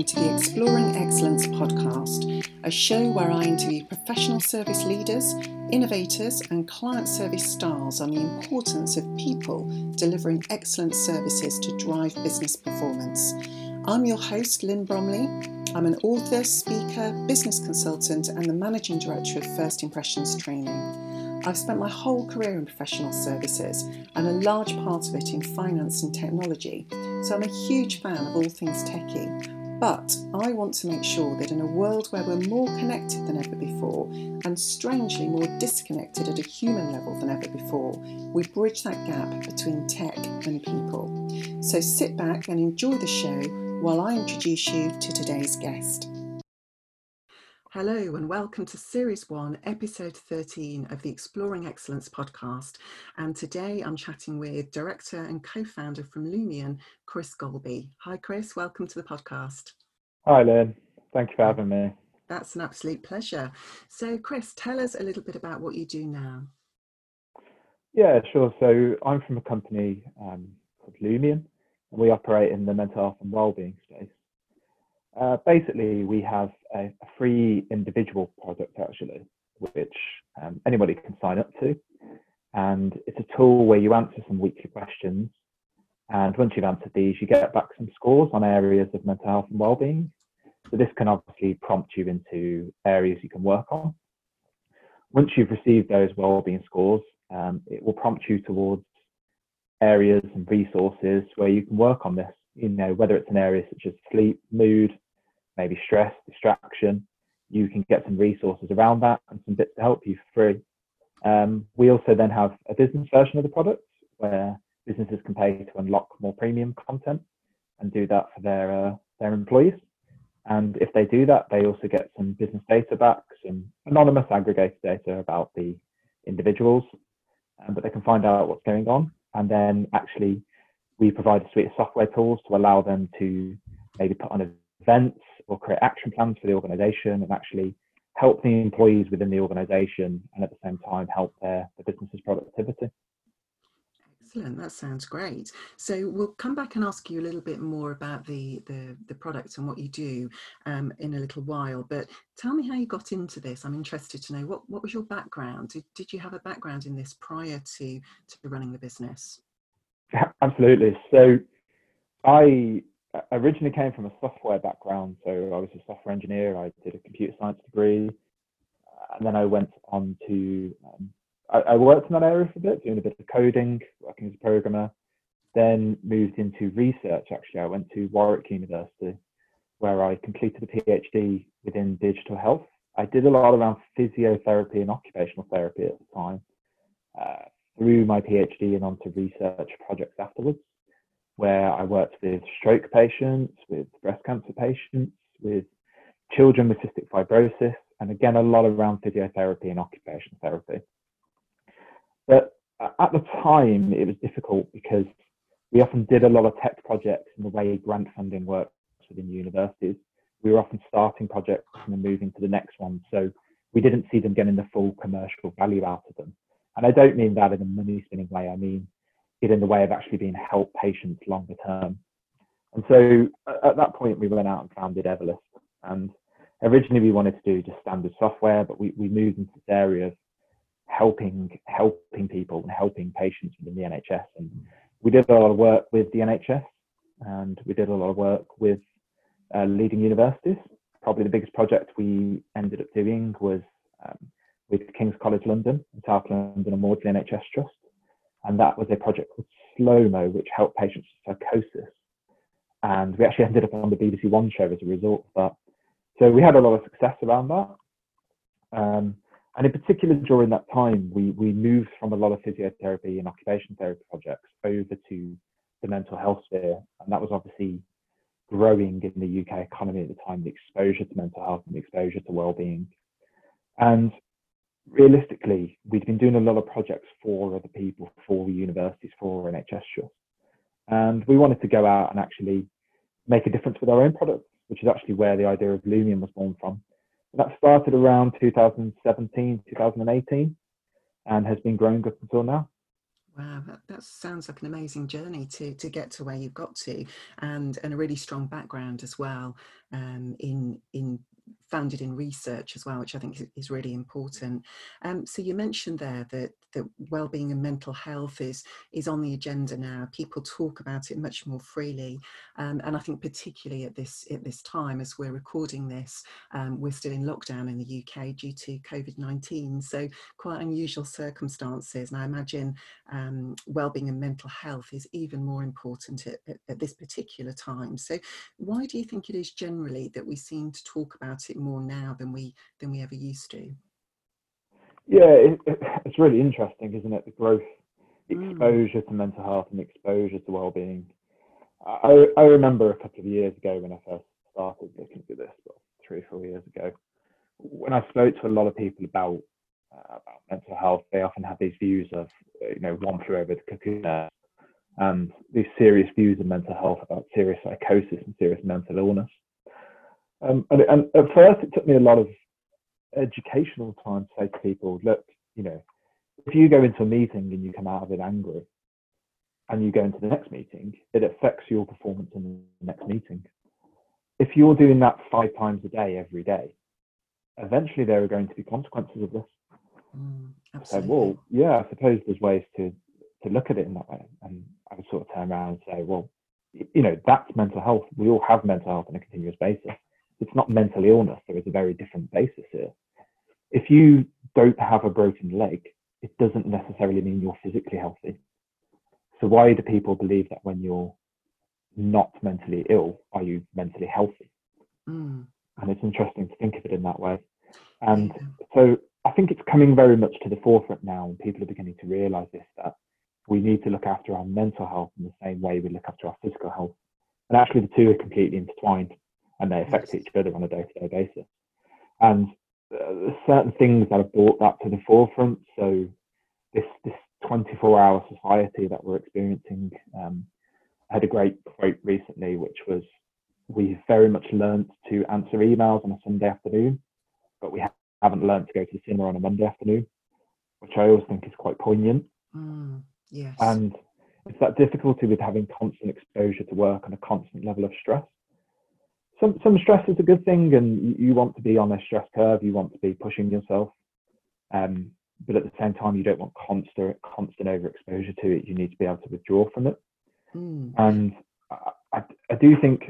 welcome to the Exploring Excellence podcast, a show where I interview professional service leaders, innovators, and client service stars on the importance of people delivering excellent services to drive business performance. I'm your host, Lynn Bromley. I'm an author, speaker, business consultant, and the managing director of First Impressions Training. I've spent my whole career in professional services and a large part of it in finance and technology, so I'm a huge fan of all things techie. But I want to make sure that in a world where we're more connected than ever before and strangely more disconnected at a human level than ever before, we bridge that gap between tech and people. So sit back and enjoy the show while I introduce you to today's guest. Hello, and welcome to Series 1, Episode 13 of the Exploring Excellence podcast. And today I'm chatting with Director and co founder from Lumion, Chris Golby. Hi, Chris, welcome to the podcast. Hi, Lynn. Thank you for having me. That's an absolute pleasure. So, Chris, tell us a little bit about what you do now. Yeah, sure. So, I'm from a company um, called Lumion, and we operate in the mental health and wellbeing space. Uh, basically, we have a, a, free individual product actually, which um, anybody can sign up to. And it's a tool where you answer some weekly questions. And once you've answered these, you get back some scores on areas of mental health and well-being. So this can obviously prompt you into areas you can work on. Once you've received those well-being scores, um, it will prompt you towards areas and resources where you can work on this you know, whether it's an area such as sleep, mood, maybe stress, distraction, you can get some resources around that and some bits to help you for free. Um, we also then have a business version of the product where businesses can pay to unlock more premium content and do that for their uh, their employees. And if they do that, they also get some business data back, some anonymous aggregated data about the individuals, um, but they can find out what's going on and then actually we provide a suite of software tools to allow them to maybe put on events or create action plans for the organization and actually help the employees within the organization and at the same time help their, their business's productivity. Excellent, that sounds great. So we'll come back and ask you a little bit more about the the, the product and what you do um, in a little while. But tell me how you got into this. I'm interested to know what, what was your background? Did, did you have a background in this prior to, to running the business? Absolutely. So I originally came from a software background. So I was a software engineer. I did a computer science degree. And then I went on to, um, I, I, worked in that area for a bit, doing a bit of coding, working as a programmer. Then moved into research, actually. I went to Warwick University, where I completed a PhD within digital health. I did a lot around physiotherapy and occupational therapy at the time. Uh, through my PhD and onto research projects afterwards, where I worked with stroke patients, with breast cancer patients, with children with cystic fibrosis, and again, a lot around physiotherapy and occupational therapy. But at the time, it was difficult because we often did a lot of tech projects in the way grant funding works within universities. We were often starting projects and then moving to the next one. So we didn't see them getting the full commercial value out of them. And I don't mean that in a money spinning way, I mean it in the way of actually being help patients longer term. And so at that point, we went out and founded Everlist. And originally, we wanted to do just standard software, but we, we moved into this area of helping helping people and helping patients within the NHS. And we did a lot of work with the NHS, and we did a lot of work with uh, leading universities. Probably the biggest project we ended up doing was um, with King's College London South London and Maudsley NHS Trust. And that was a project called Slow-Mo, which helped patients with psychosis. And we actually ended up on the BBC One show as a result of that. So we had a lot of success around that. Um, and in particular, during that time, we, we moved from a lot of physiotherapy and occupation therapy projects over to the mental health sphere. And that was obviously growing in the UK economy at the time, the exposure to mental health and the exposure to well-being. And realistically, we'd been doing a lot of projects for other people, for universities, for NHS trusts. And we wanted to go out and actually make a difference with our own products, which is actually where the idea of Lumion was born from. That started around 2017, 2018, and has been growing up until now. Wow, that, that, sounds like an amazing journey to to get to where you've got to, and and a really strong background as well um, in in founded in research as well, which I think is really important. Um, so you mentioned there that that well-being and mental health is is on the agenda now. People talk about it much more freely, um, and I think particularly at this at this time as we're recording this, um, we're still in lockdown in the UK due to COVID nineteen. So quite unusual circumstances, and I imagine um, well-being and mental health is even more important at, at, at this particular time. So why do you think it is generally that we seem to talk about it more now than we than we ever used to. Yeah, it, it's really interesting, isn't it? The growth, mm. exposure mm. to mental health and exposure to well-being. I, I remember a couple of years ago when I first started looking at this, well, three or four years ago, when I spoke to a lot of people about uh, about mental health, they often had these views of, you know, one flew over the cuckoo and these serious views of mental health about serious psychosis and serious mental illness. Um, and, and at first, it took me a lot of educational time to say to people, look, you know, if you go into a meeting and you come out of it angry, and you go into the next meeting, it affects your performance in the next meeting. If you're doing that five times a day, every day, eventually there are going to be consequences of this. Mm, so, well, yeah, I suppose there's ways to to look at it in that way. And I would sort of turn around and say, well, you know, that's mental health. We all have mental health on a continuous basis it's not mental illness. There is a very different basis here. If you don't have a broken leg, it doesn't necessarily mean you're physically healthy. So why do people believe that when you're not mentally ill, are you mentally healthy? Mm. And it's interesting to think of it in that way. And so I think it's coming very much to the forefront now, and people are beginning to realize this that we need to look after our mental health in the same way we look after our physical health. And actually, the two are completely intertwined and they affect each other on a day-to-day basis. And uh, certain things that have brought that to the forefront. So this this 24-hour society that we're experiencing. Um, I had a great quote recently, which was, "We've very much learned to answer emails on a Sunday afternoon, but we haven't learned to go to the cinema on a Monday afternoon," which I always think is quite poignant. Mm, yes. And it's that difficulty with having constant exposure to work and a constant level of stress some some stress is a good thing, and you, want to be on a stress curve. You want to be pushing yourself, um, but at the same time, you don't want constant constant overexposure to it. You need to be able to withdraw from it. Mm. And I, I, I do think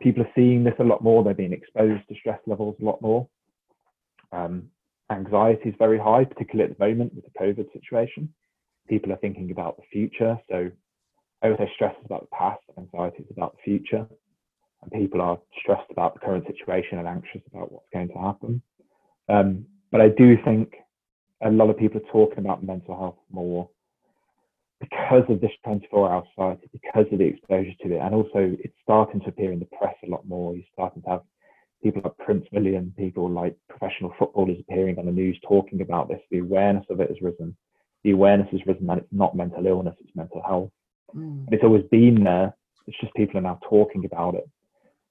people are seeing this a lot more. They're being exposed to stress levels a lot more. Um, anxiety is very high, particularly at the moment with the COVID situation. People are thinking about the future. So I would say stress is about the past, anxiety is about the future and people are stressed about the current situation and anxious about what's going to happen. Um, but I do think a lot of people are talking about mental health more because of this 24 hour society, because of the exposure to it. And also, it's starting to appear in the press a lot more. You're starting to have people like Prince William, people like professional footballers appearing on the news talking about this. The awareness of it has risen. The awareness has risen that it's not mental illness, it's mental health. Mm. It's always been there. It's just people are now talking about it.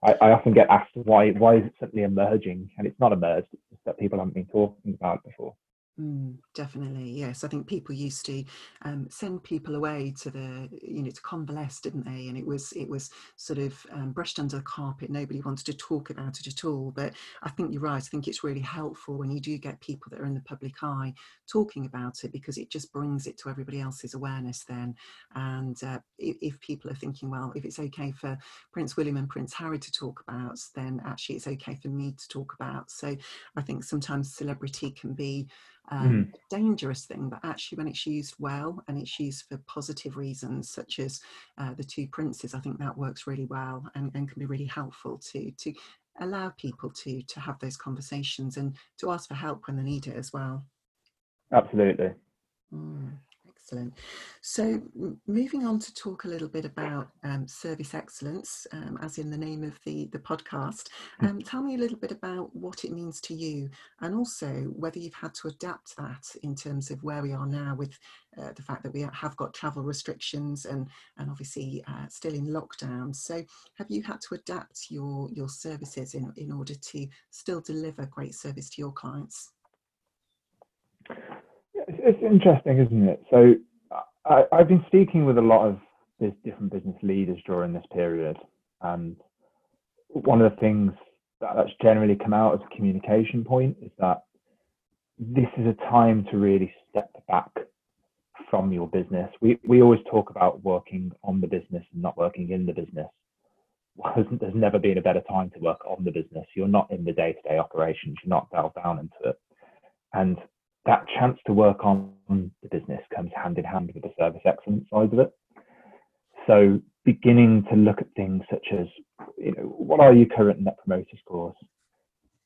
I, I, often get asked why why is it suddenly emerging, and it's not emerged. It's just that people haven't been talking about it before. Mm, definitely, yes. I think people used to um, send people away to the, you know, to convalesce, didn't they? And it was it was sort of um, brushed under the carpet. Nobody wanted to talk about it at all. But I think you're right. I think it's really helpful when you do get people that are in the public eye talking about it because it just brings it to everybody else's awareness. Then, and uh, if, if people are thinking, well, if it's okay for Prince William and Prince Harry to talk about, then actually it's okay for me to talk about. So I think sometimes celebrity can be um, mm. dangerous thing, but actually, when it's used well and it's used for positive reasons, such as uh, the two princes, I think that works really well and, and can be really helpful to to allow people to to have those conversations and to ask for help when they need it as well. Absolutely. Mm. Excellent. So, moving on to talk a little bit about um, service excellence, um, as in the name of the, the podcast, hmm. um, tell me a little bit about what it means to you and also whether you've had to adapt that in terms of where we are now with uh, the fact that we have got travel restrictions and, and obviously uh, still in lockdown. So, have you had to adapt your, your services in, in order to still deliver great service to your clients? It's, interesting, isn't it? So I, have been speaking with a lot of these different business leaders during this period, and one of the things that, that's generally come out as a communication point is that this is a time to really step back from your business. We we always talk about working on the business and not working in the business. There's never been a better time to work on the business. You're not in the day-to-day operations. You're not delved down into it, and that chance to work on the business comes hand in hand with the service excellence side of it. So beginning to look at things such as, you know, what are your current net promoter scores?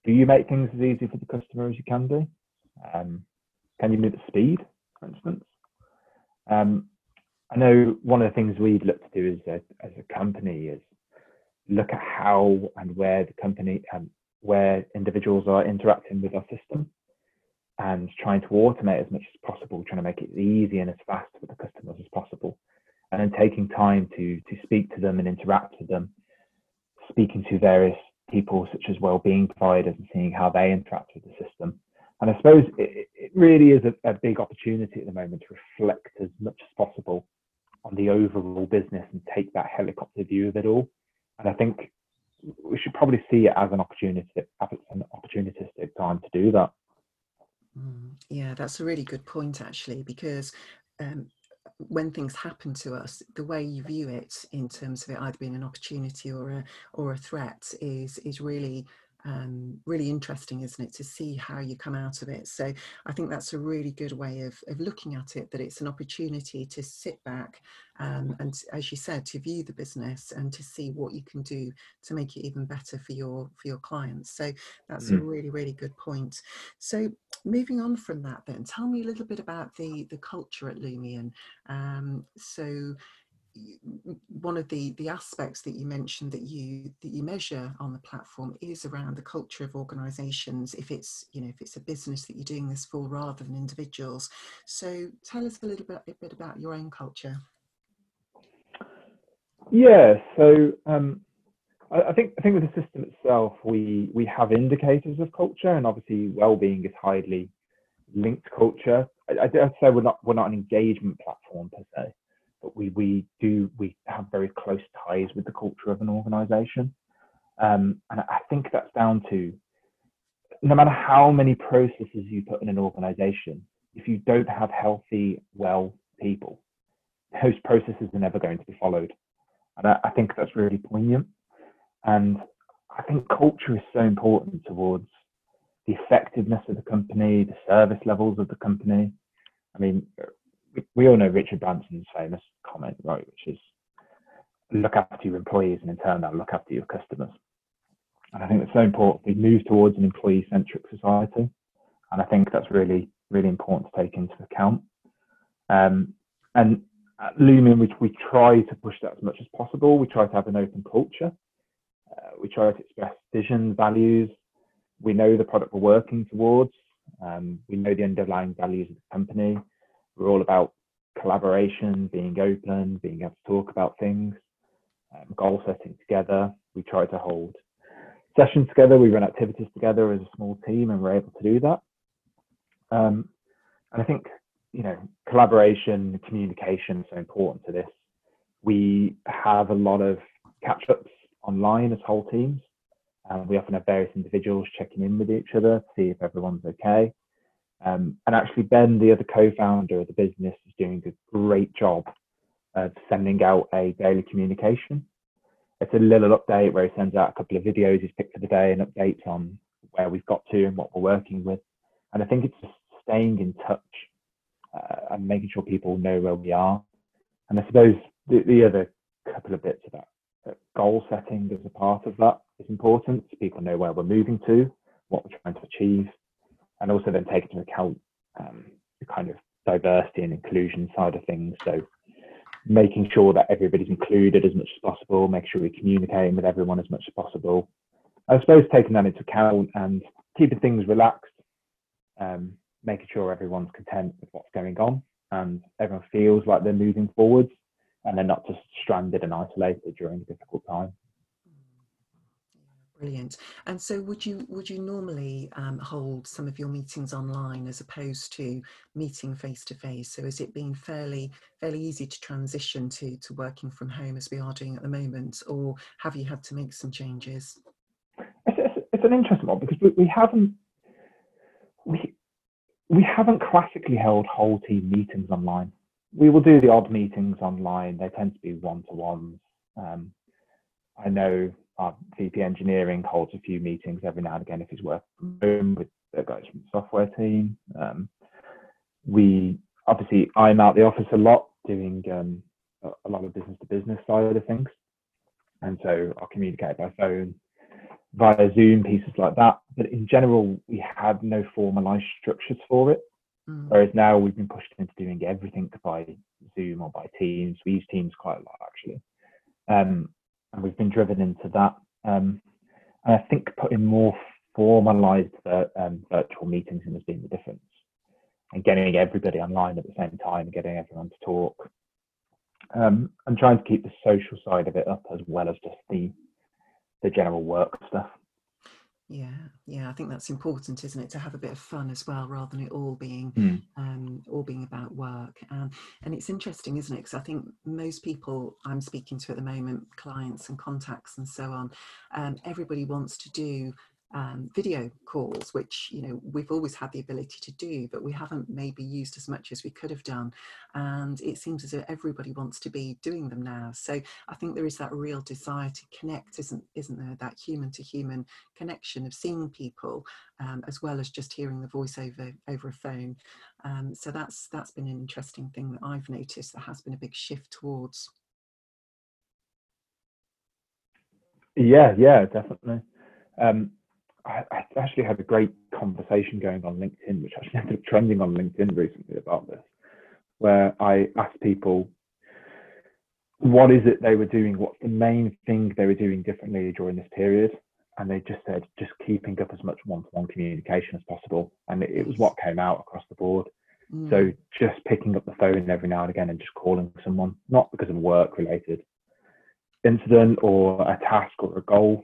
Do you make things as easy for the customer as you can do? Um, can you move at speed, for instance? Um, I know one of the things we'd look to do as a, as a company is look at how and where the company and um, where individuals are interacting with our system and trying to automate as much as possible, trying to make it as easy and as fast for the customers as possible. And then taking time to to speak to them and interact with them, speaking to various people such as well-being providers and seeing how they interact with the system. And I suppose it, it really is a, a big opportunity at the moment to reflect as much as possible on the overall business and take that helicopter view of it all. And I think we should probably see it as an opportunity, an opportunistic time to do that. Mm, yeah, that's a really good point, actually, because um, when things happen to us, the way you view it in terms of it either being an opportunity or a or a threat is is really um, really interesting, isn't it, to see how you come out of it. So I think that's a really good way of, of looking at it, that it's an opportunity to sit back um, and, as you said, to view the business and to see what you can do to make it even better for your for your clients. So that's mm. a really, really good point. So moving on from that then, tell me a little bit about the, the culture at Lumion. Um, so one of the the aspects that you mentioned that you that you measure on the platform is around the culture of organizations if it's you know if it's a business that you're doing this for rather than individuals. So tell us a little bit, a bit about your own culture. Yeah so um, I, I think I think with the system itself we we have indicators of culture and obviously well-being is highly linked to culture. I, I'd say we're not we're not an engagement platform per se but we we do we have very close ties with the culture of an organization. Um, and i think that's down to no matter how many processes you put in an organization if you don't have healthy well people those processes are never going to be followed. And I, I think that's really poignant. And i think culture is so important towards the effectiveness of the company the service levels of the company. I mean we all know Richard Branson's famous comment, right, which is look after your employees and in turn they'll look after your customers. And I think that's so important. We move towards an employee-centric society, and I think that's really, really important to take into account. Um, and at Lumion, we, we try to push that as much as possible. We try to have an open culture. Uh, we try to express visions, values. We know the product we're working towards. Um, we know the underlying values of the company. We're all about collaboration, being open, being able to talk about things, um, goal setting together. We try to hold sessions together. We run activities together as a small team, and we're able to do that. Um, and I think you know collaboration, communication is so important to this. We have a lot of catch-ups online as whole teams. and we often have various individuals checking in with each other to see if everyone's okay. Um, and actually, Ben, the other co-founder of the business, is doing a great job of sending out a daily communication. It's a little update where he sends out a couple of videos he's picked for the day and updates on where we've got to and what we're working with. And I think it's just staying in touch uh, and making sure people know where we are. And I suppose the, the other couple of bits about uh, goal setting as a part of that is important. So people know where we're moving to, what we're trying to achieve, and also then take into account um, the kind of diversity and inclusion side of things. So making sure that everybody's included as much as possible, make sure we're communicating with everyone as much as possible. I suppose taking that into account and keeping things relaxed, um, making sure everyone's content with what's going on and everyone feels like they're moving forwards and they're not just stranded and isolated during a difficult time. Brilliant. And so, would you would you normally um, hold some of your meetings online as opposed to meeting face to face? So, has it been fairly fairly easy to transition to to working from home as we are doing at the moment, or have you had to make some changes? It's, it's, it's an interesting one because we, we haven't we we haven't classically held whole team meetings online. We will do the odd meetings online. They tend to be one to ones. Um, I know our VP engineering holds a few meetings every now and again if he's working from home with the guys from the software team. Um, we obviously I'm out the office a lot doing um, a lot of business to business side of things, and so I'll communicate by phone, via Zoom, pieces like that. But in general, we had no formalized structures for it. Mm. Whereas now we've been pushed into doing everything by Zoom or by Teams. We use Teams quite a lot actually. Um, and we've been driven into that. Um, and I think putting more formalized uh, um, virtual meetings in has been the difference. And getting everybody online at the same time, getting everyone to talk, um, and trying to keep the social side of it up as well as just the the general work stuff. Yeah, yeah, I think that's important, isn't it, to have a bit of fun as well, rather than it all being mm. um, all being about work. Um, and it's interesting, isn't it? Because I think most people I'm speaking to at the moment, clients and contacts and so on, um, everybody wants to do um, video calls, which you know we've always had the ability to do, but we haven't maybe used as much as we could have done. And it seems as though everybody wants to be doing them now. So I think there is that real desire to connect, isn't isn't there? That human to human connection of seeing people, um, as well as just hearing the voice over over a phone. Um, so that's that's been an interesting thing that I've noticed. There has been a big shift towards. Yeah, yeah, definitely. Um, I, I, actually had a great conversation going on LinkedIn, which actually ended up trending on LinkedIn recently about this, where I asked people what is it they were doing, what's the main thing they were doing differently during this period, and they just said just keeping up as much one-to-one communication as possible, and it, it was what came out across the board. Mm. So just picking up the phone every now and again and just calling someone, not because of work-related incident or a task or a goal,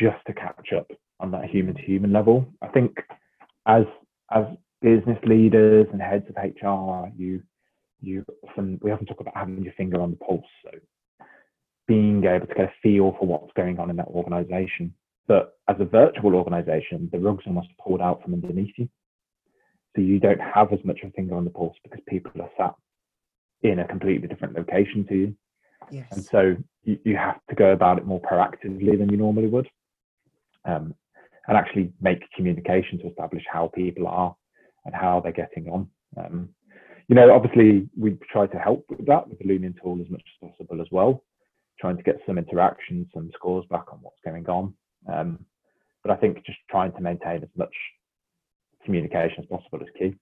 just to catch up on that human to human level. I think as as business leaders and heads of HR, you you often we often talk about having your finger on the pulse. So being able to get a feel for what's going on in that organization. But as a virtual organization, the rug's almost pulled out from underneath you. So you don't have as much of a finger on the pulse because people are sat in a completely different location to you. Yes. And so you, you have to go about it more proactively than you normally would. Um, and actually make communication to establish how people are and how they're getting on. Um, you know, obviously we try to help with that with the Lumion tool as much as possible as well, trying to get some interaction, some scores back on what's going on. Um, but I think just trying to maintain as much communication as possible is key.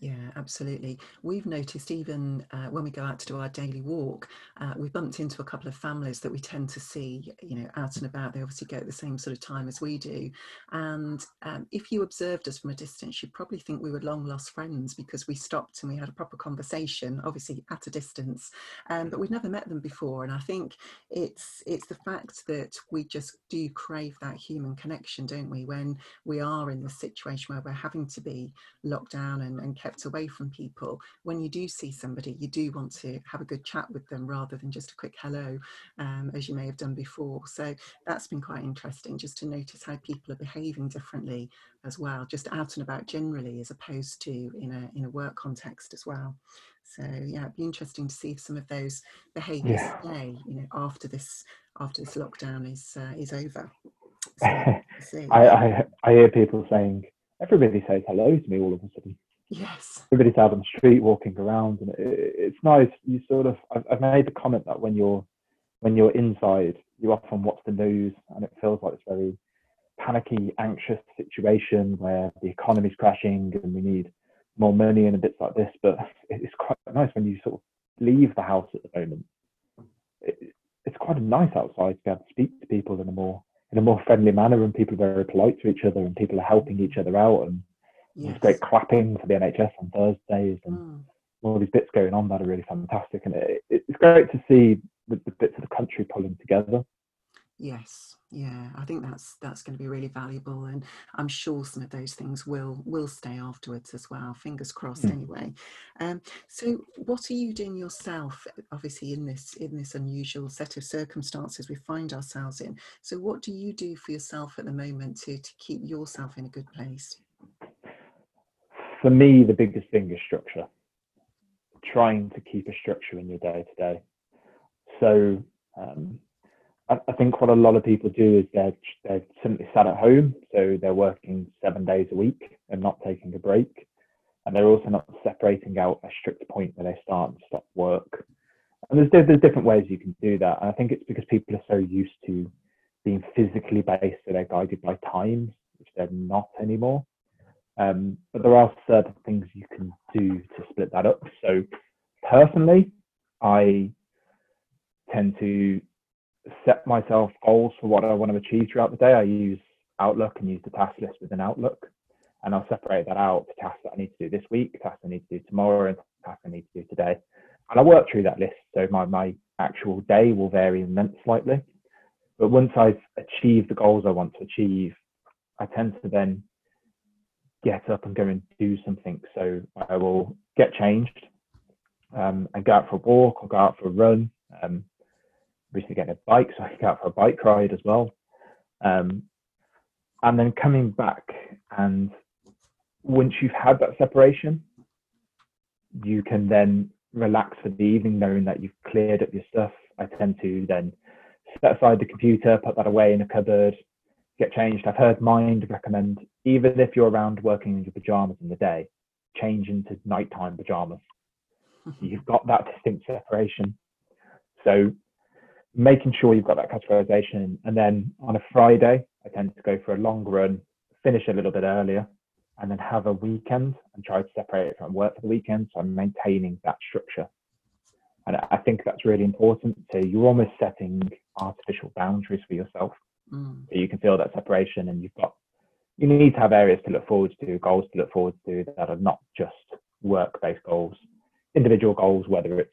Yeah, absolutely. We've noticed even uh, when we go out to do our daily walk, uh, we've bumped into a couple of families that we tend to see, you know, out and about. They obviously go at the same sort of time as we do. And um, if you observed us from a distance, you'd probably think we were long lost friends because we stopped and we had a proper conversation, obviously at a distance. Um, but we'd never met them before. And I think it's it's the fact that we just do crave that human connection, don't we? When we are in the situation where we're having to be locked down and, and kept away from people, when you do see somebody, you do want to have a good chat with them rather than just a quick hello, um, as you may have done before. So that's been quite interesting just to notice how people are behaving differently as well, just out and about generally, as opposed to in a in a work context as well. So yeah, it'd be interesting to see if some of those behaviours yeah. stay, you know, after this after this lockdown is uh, is over. So, I, I I hear people saying everybody says hello to me all of a sudden. Yes. Everybody's out on the street walking around, and it, it's nice. You sort of, I've, I've made the comment that when you're when you're inside, you often watch the news, and it feels like it's very panicky, anxious situation where the economy's crashing and we need more money and bits like this. But it's quite nice when you sort of leave the house at the moment. It, it's quite nice outside to be able to speak to people in a more in a more friendly manner, and people are very polite to each other, and people are helping each other out, and Yes. There's great clapping for the NHS on Thursdays and mm. all these bits going on that are really fantastic. And it, it, it's great to see the, the, bits of the country pulling together. Yes, yeah, I think that's that's going to be really valuable, and I'm sure some of those things will will stay afterwards as well. Fingers crossed, mm. anyway. Um, so, what are you doing yourself? Obviously, in this in this unusual set of circumstances we find ourselves in. So, what do you do for yourself at the moment to to keep yourself in a good place? For me, the biggest thing is structure. Trying to keep a structure in your day to day. So. Um, I think what a lot of people do is they're they're simply sat at home, so they're working seven days a week and not taking a break, and they're also not separating out a strict point where they start and stop work. And there's there's different ways you can do that. And I think it's because people are so used to being physically based, so they're guided by times, which they're not anymore. Um, but there are certain things you can do to split that up. So personally, I tend to set myself goals for what I want to achieve throughout the day. I use Outlook and use the task list within Outlook, and I'll separate that out to tasks that I need to do this week, tasks I need to do tomorrow, and tasks I need to do today. And I work through that list, so my my actual day will vary and length slightly. But once I've achieved the goals I want to achieve, I tend to then get up and go and do something. So I will get changed um, and go out for a walk or go out for a run. Um, recently getting a bike, so I go out for a bike ride as well. Um, and then coming back, and once you've had that separation, you can then relax for the evening, knowing that you've cleared up your stuff. I tend to then set aside the computer, put that away in a cupboard, get changed. I've heard Mind recommend, even if you're around working in your pajamas in the day, change into nighttime pajamas. You've got that distinct separation. So making sure you've got that categorization. And then on a Friday, I tend to go for a long run, finish a little bit earlier, and then have a weekend and try to separate it from work for the weekend. So I'm maintaining that structure. And I think that's really important. So you're almost setting artificial boundaries for yourself. Mm. So you can feel that separation and you've got, you need to have areas to look forward to, goals to look forward to that are not just work based goals, individual goals, whether it's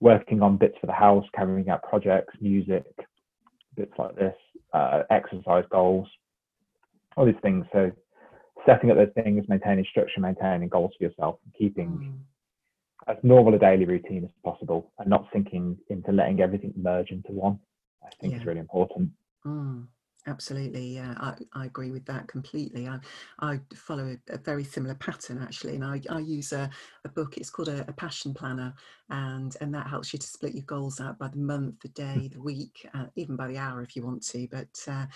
working on bits for the house, carrying out projects, music, bits like this, uh, exercise goals, all these things. So setting up those things, maintaining structure, maintaining goals for yourself, keeping mm. as normal a daily routine as possible, and not sinking into letting everything merge into one. I think yeah. is really important. Mm. Absolutely, yeah, I, I agree with that completely. I, I follow a, a very similar pattern actually, and I, I use a, a book. It's called a, a passion planner, and and that helps you to split your goals out by the month, the day, the week, uh, even by the hour if you want to. But uh,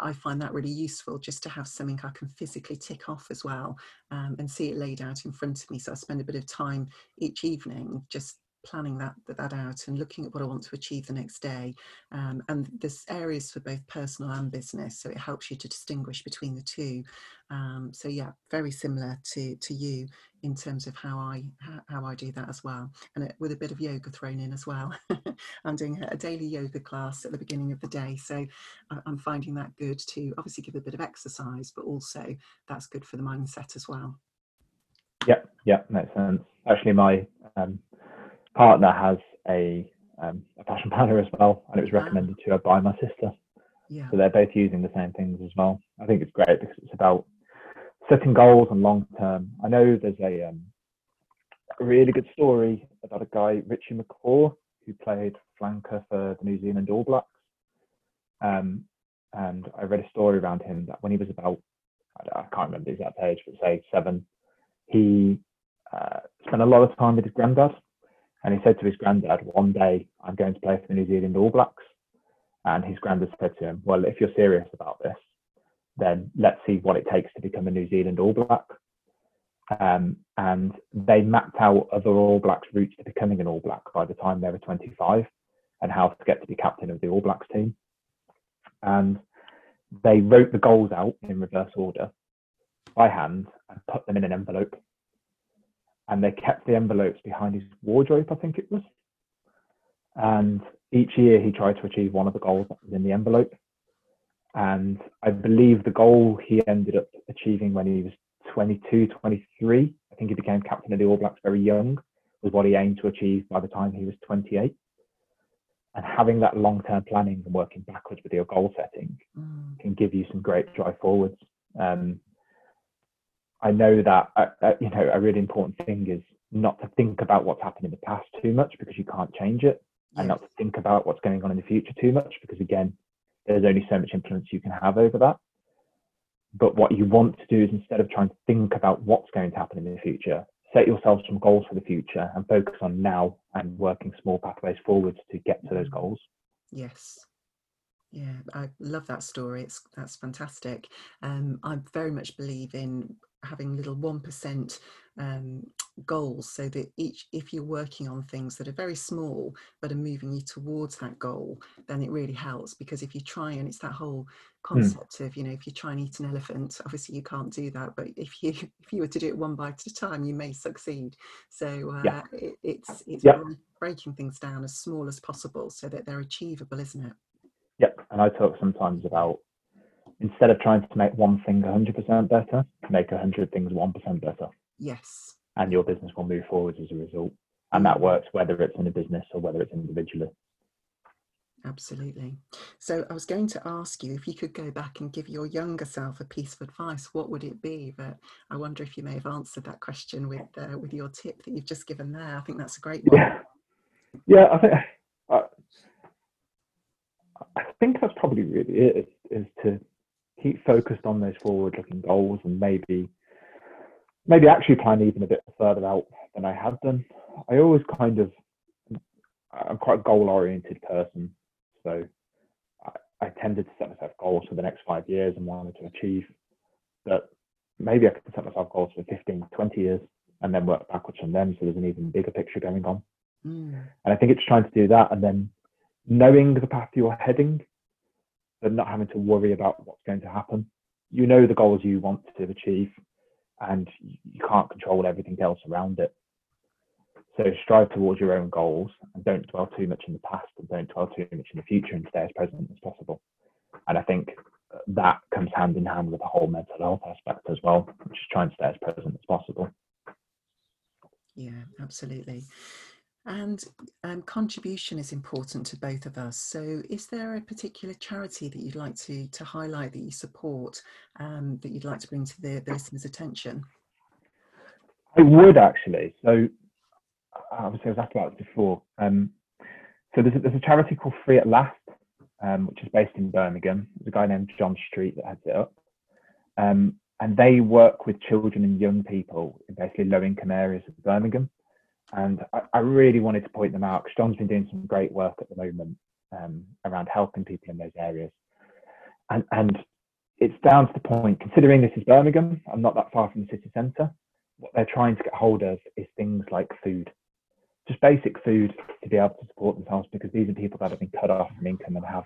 I find that really useful just to have something I can physically tick off as well um, and see it laid out in front of me. So I spend a bit of time each evening just planning that that out and looking at what I want to achieve the next day. Um, and there's areas for both personal and business, so it helps you to distinguish between the two. Um, so yeah, very similar to to you in terms of how I how, I do that as well, and it, with a bit of yoga thrown in as well. I'm doing a daily yoga class at the beginning of the day, so I'm finding that good to obviously give a bit of exercise, but also that's good for the mindset as well. Yeah, yeah, makes sense. Actually, my um, partner has a um, a passion planner as well, and it was recommended to her by my sister. Yeah. So they're both using the same things as well. I think it's great because it's about setting goals and long term. I know there's a, um, a really good story about a guy, Richie McCaw, who played flanker for the New Zealand All Blacks. Um, and I read a story around him that when he was about, I, I can't remember the exact age, but say seven, he uh, spent a lot of time with his granddad and he said to his granddad, one day I'm going to play for the New Zealand All Blacks. And his granddad said to him, well, if you're serious about this, then let's see what it takes to become a New Zealand All Black. Um, and they mapped out other All Blacks routes to becoming an All Black by the time they were 25 and how to get to be captain of the All Blacks team. And they wrote the goals out in reverse order by hand and put them in an envelope and they kept the envelopes behind his wardrobe, I think it was. And each year he tried to achieve one of the goals that was in the envelope. And I believe the goal he ended up achieving when he was 22, 23, I think he became captain of the All Blacks very young, was what he aimed to achieve by the time he was 28. And having that long term planning and working backwards with your goal setting mm. can give you some great drive forwards. Um, I know that uh, uh, you know a really important thing is not to think about what's happened in the past too much because you can't change it, and not to think about what's going on in the future too much because again, there's only so much influence you can have over that. But what you want to do is instead of trying to think about what's going to happen in the future, set yourself some goals for the future and focus on now and working small pathways forwards to get to those mm. goals. Yes. Yeah, I love that story. It's that's fantastic. Um, I very much believe in having little one percent um, goals so that each if you're working on things that are very small but are moving you towards that goal then it really helps because if you try and it's that whole hmm. concept mm. of you know if you try and eat an elephant obviously you can't do that but if you if you were to do it one bite at a time you may succeed so uh, yeah. it, it's it's yeah. breaking things down as small as possible so that they're achievable isn't it yep and i talk sometimes about instead of trying to make one thing 100% better make 100 things 1% better yes and your business will move forward as a result. And that works whether it's in a business or whether it's individually. Absolutely. So I was going to ask you if you could go back and give your younger self a piece of advice, what would it be? But I wonder if you may have answered that question with uh, with your tip that you've just given there. I think that's a great one. Yeah, yeah I think uh, I think that's probably really it. Is, is to keep focused on those forward-looking goals and maybe maybe actually plan even a bit further out than I have done. I always kind of, I'm quite a goal oriented person. So I, I, tended to set myself goals for the next five years and wanted to achieve that. Maybe I could set myself goals for 15, 20 years and then work backwards from them. So there's an even bigger picture going on. Mm. And I think it's trying to do that and then knowing the path you're heading, but not having to worry about what's going to happen. You know the goals you want to achieve and you can't control everything else around it. So strive towards your own goals and don't dwell too much in the past and don't dwell too much in the future and stay as present as possible. And I think that comes hand in hand with the whole mental health aspect as well, which is trying to stay as present as possible. Yeah, absolutely. And um, contribution is important to both of us. So, is there a particular charity that you'd like to to highlight that you support, um, that you'd like to bring to the, the listeners' attention? I would actually. So, obviously, I was asked about this before. Um, so, there's a, there's a charity called Free at Last, um, which is based in Birmingham. There's a guy named John Street that heads it up. Um, and they work with children and young people in basically low income areas of Birmingham and I, I, really wanted to point them out because John's been doing some great work at the moment um, around helping people in those areas. And, and it's down to the point, considering this is Birmingham, I'm not that far from the city centre, what they're trying to get hold of is things like food, just basic food to be able to support themselves because these are people that have been cut off from income and have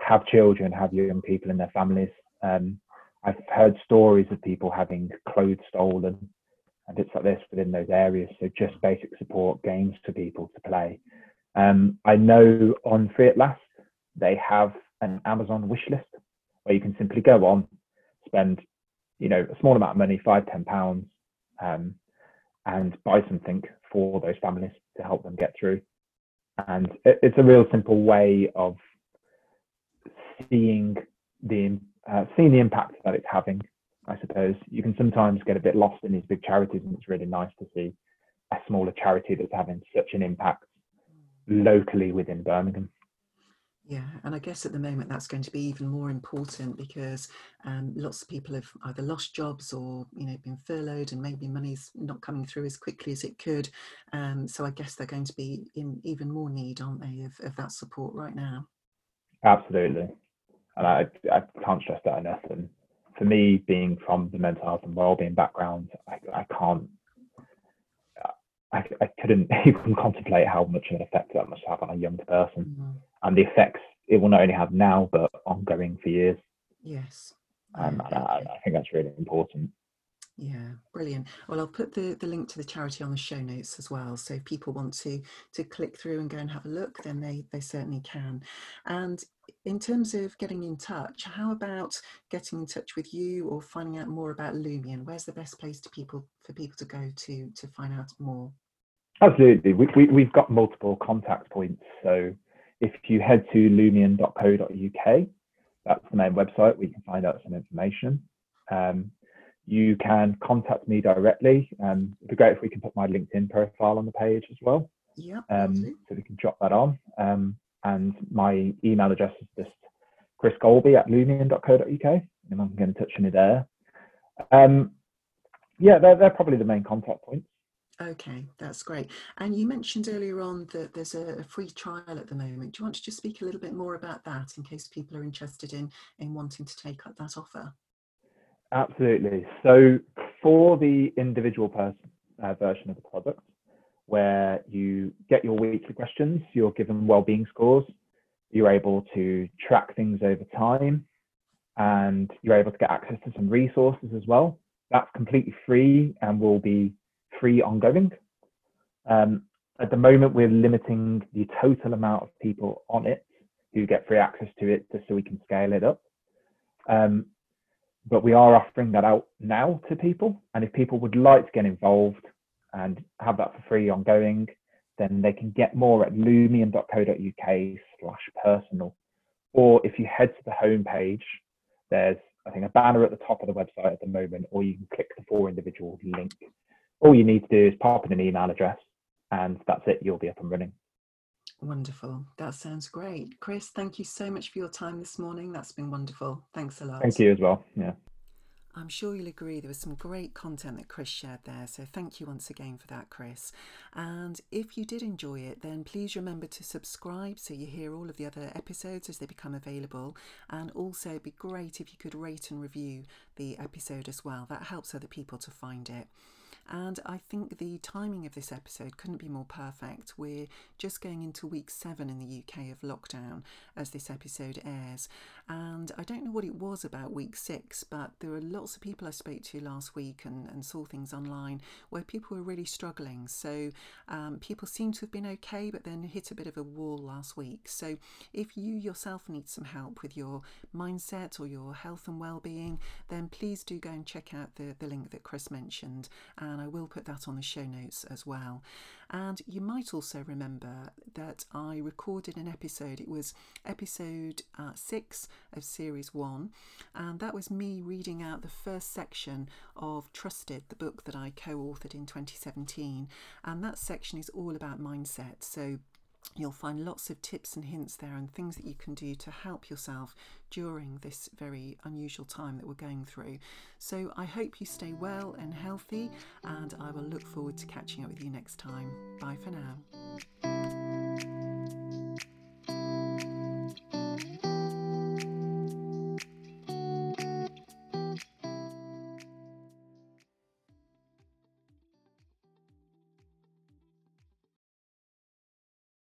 have children, have young people in their families. Um, I've heard stories of people having clothes stolen, and bits like this within those areas. So just basic support games for people to play. Um, I know on Free at Last they have an Amazon wish list where you can simply go on, spend you know a small amount of money, five ten pounds, um, and buy something for those families to help them get through. And it, it's a real simple way of seeing the uh, seeing the impact that it's having I suppose you can sometimes get a bit lost in these big charities, and it's really nice to see a smaller charity that's having such an impact locally within Birmingham. Yeah, and I guess at the moment that's going to be even more important because um, lots of people have either lost jobs or you know been furloughed, and maybe money's not coming through as quickly as it could. Um, so I guess they're going to be in even more need, aren't they, of, of that support right now? Absolutely, and I, I can't stress that enough. And for me, being from the mental health and wellbeing background, I, I can't, I, I couldn't even contemplate how much of an effect that must have on a young person, mm-hmm. and the effects it will not only have now but ongoing for years. Yes, um, I, I think that's really important. Yeah, brilliant. Well, I'll put the, the link to the charity on the show notes as well. So if people want to to click through and go and have a look, then they they certainly can. And in terms of getting in touch, how about getting in touch with you or finding out more about Lumion? Where's the best place to people for people to go to to find out more? Absolutely, we, we we've got multiple contact points. So if you head to lumion.co.uk, that's the main website you can find out some information. Um, you can contact me directly. Um, it'd be great if we can put my LinkedIn profile on the page as well. Yeah. Um, so we can drop that on. Um, and my email address is just Chris Golby at lumion.co.uk. Anyone can get in touch with me there. Um, yeah, they're, they're probably the main contact points. Okay, that's great. And you mentioned earlier on that there's a, free trial at the moment. Do you want to just speak a little bit more about that in case people are interested in in wanting to take up that offer? Absolutely. So for the individual person uh, version of the product, where you get your weekly questions, you're given well-being scores, you're able to track things over time, and you're able to get access to some resources as well. That's completely free and will be free ongoing. Um, at the moment, we're limiting the total amount of people on it who get free access to it just so we can scale it up. Um, but we are offering that out now to people. And if people would like to get involved and have that for free ongoing, then they can get more at lumion.co.uk slash personal. Or if you head to the homepage, there's, I think, a banner at the top of the website at the moment, or you can click the for individuals link. All you need to do is pop in an email address, and that's it. You'll be up and running. Wonderful. That sounds great. Chris, thank you so much for your time this morning. That's been wonderful. Thanks a lot. Thank you as well. Yeah. I'm sure you'll agree there was some great content that Chris shared there. So thank you once again for that, Chris. And if you did enjoy it, then please remember to subscribe so you hear all of the other episodes as they become available. And also, it'd be great if you could rate and review the episode as well. That helps other people to find it. And I think the timing of this episode couldn't be more perfect. We're just going into week seven in the UK of lockdown as this episode airs. And I don't know what it was about week six, but there were lots of people I spoke to last week and, and saw things online where people were really struggling. So um, people seem to have been okay, but then hit a bit of a wall last week. So if you yourself need some help with your mindset or your health and well-being, then please do go and check out the, the link that Chris mentioned. And I will put that on the show notes as well. And you might also remember that I recorded an episode, it was episode uh, six of series one, and that was me reading out the first section of Trusted, the book that I co authored in 2017. And that section is all about mindset. So You'll find lots of tips and hints there and things that you can do to help yourself during this very unusual time that we're going through. So I hope you stay well and healthy, and I will look forward to catching up with you next time. Bye for now.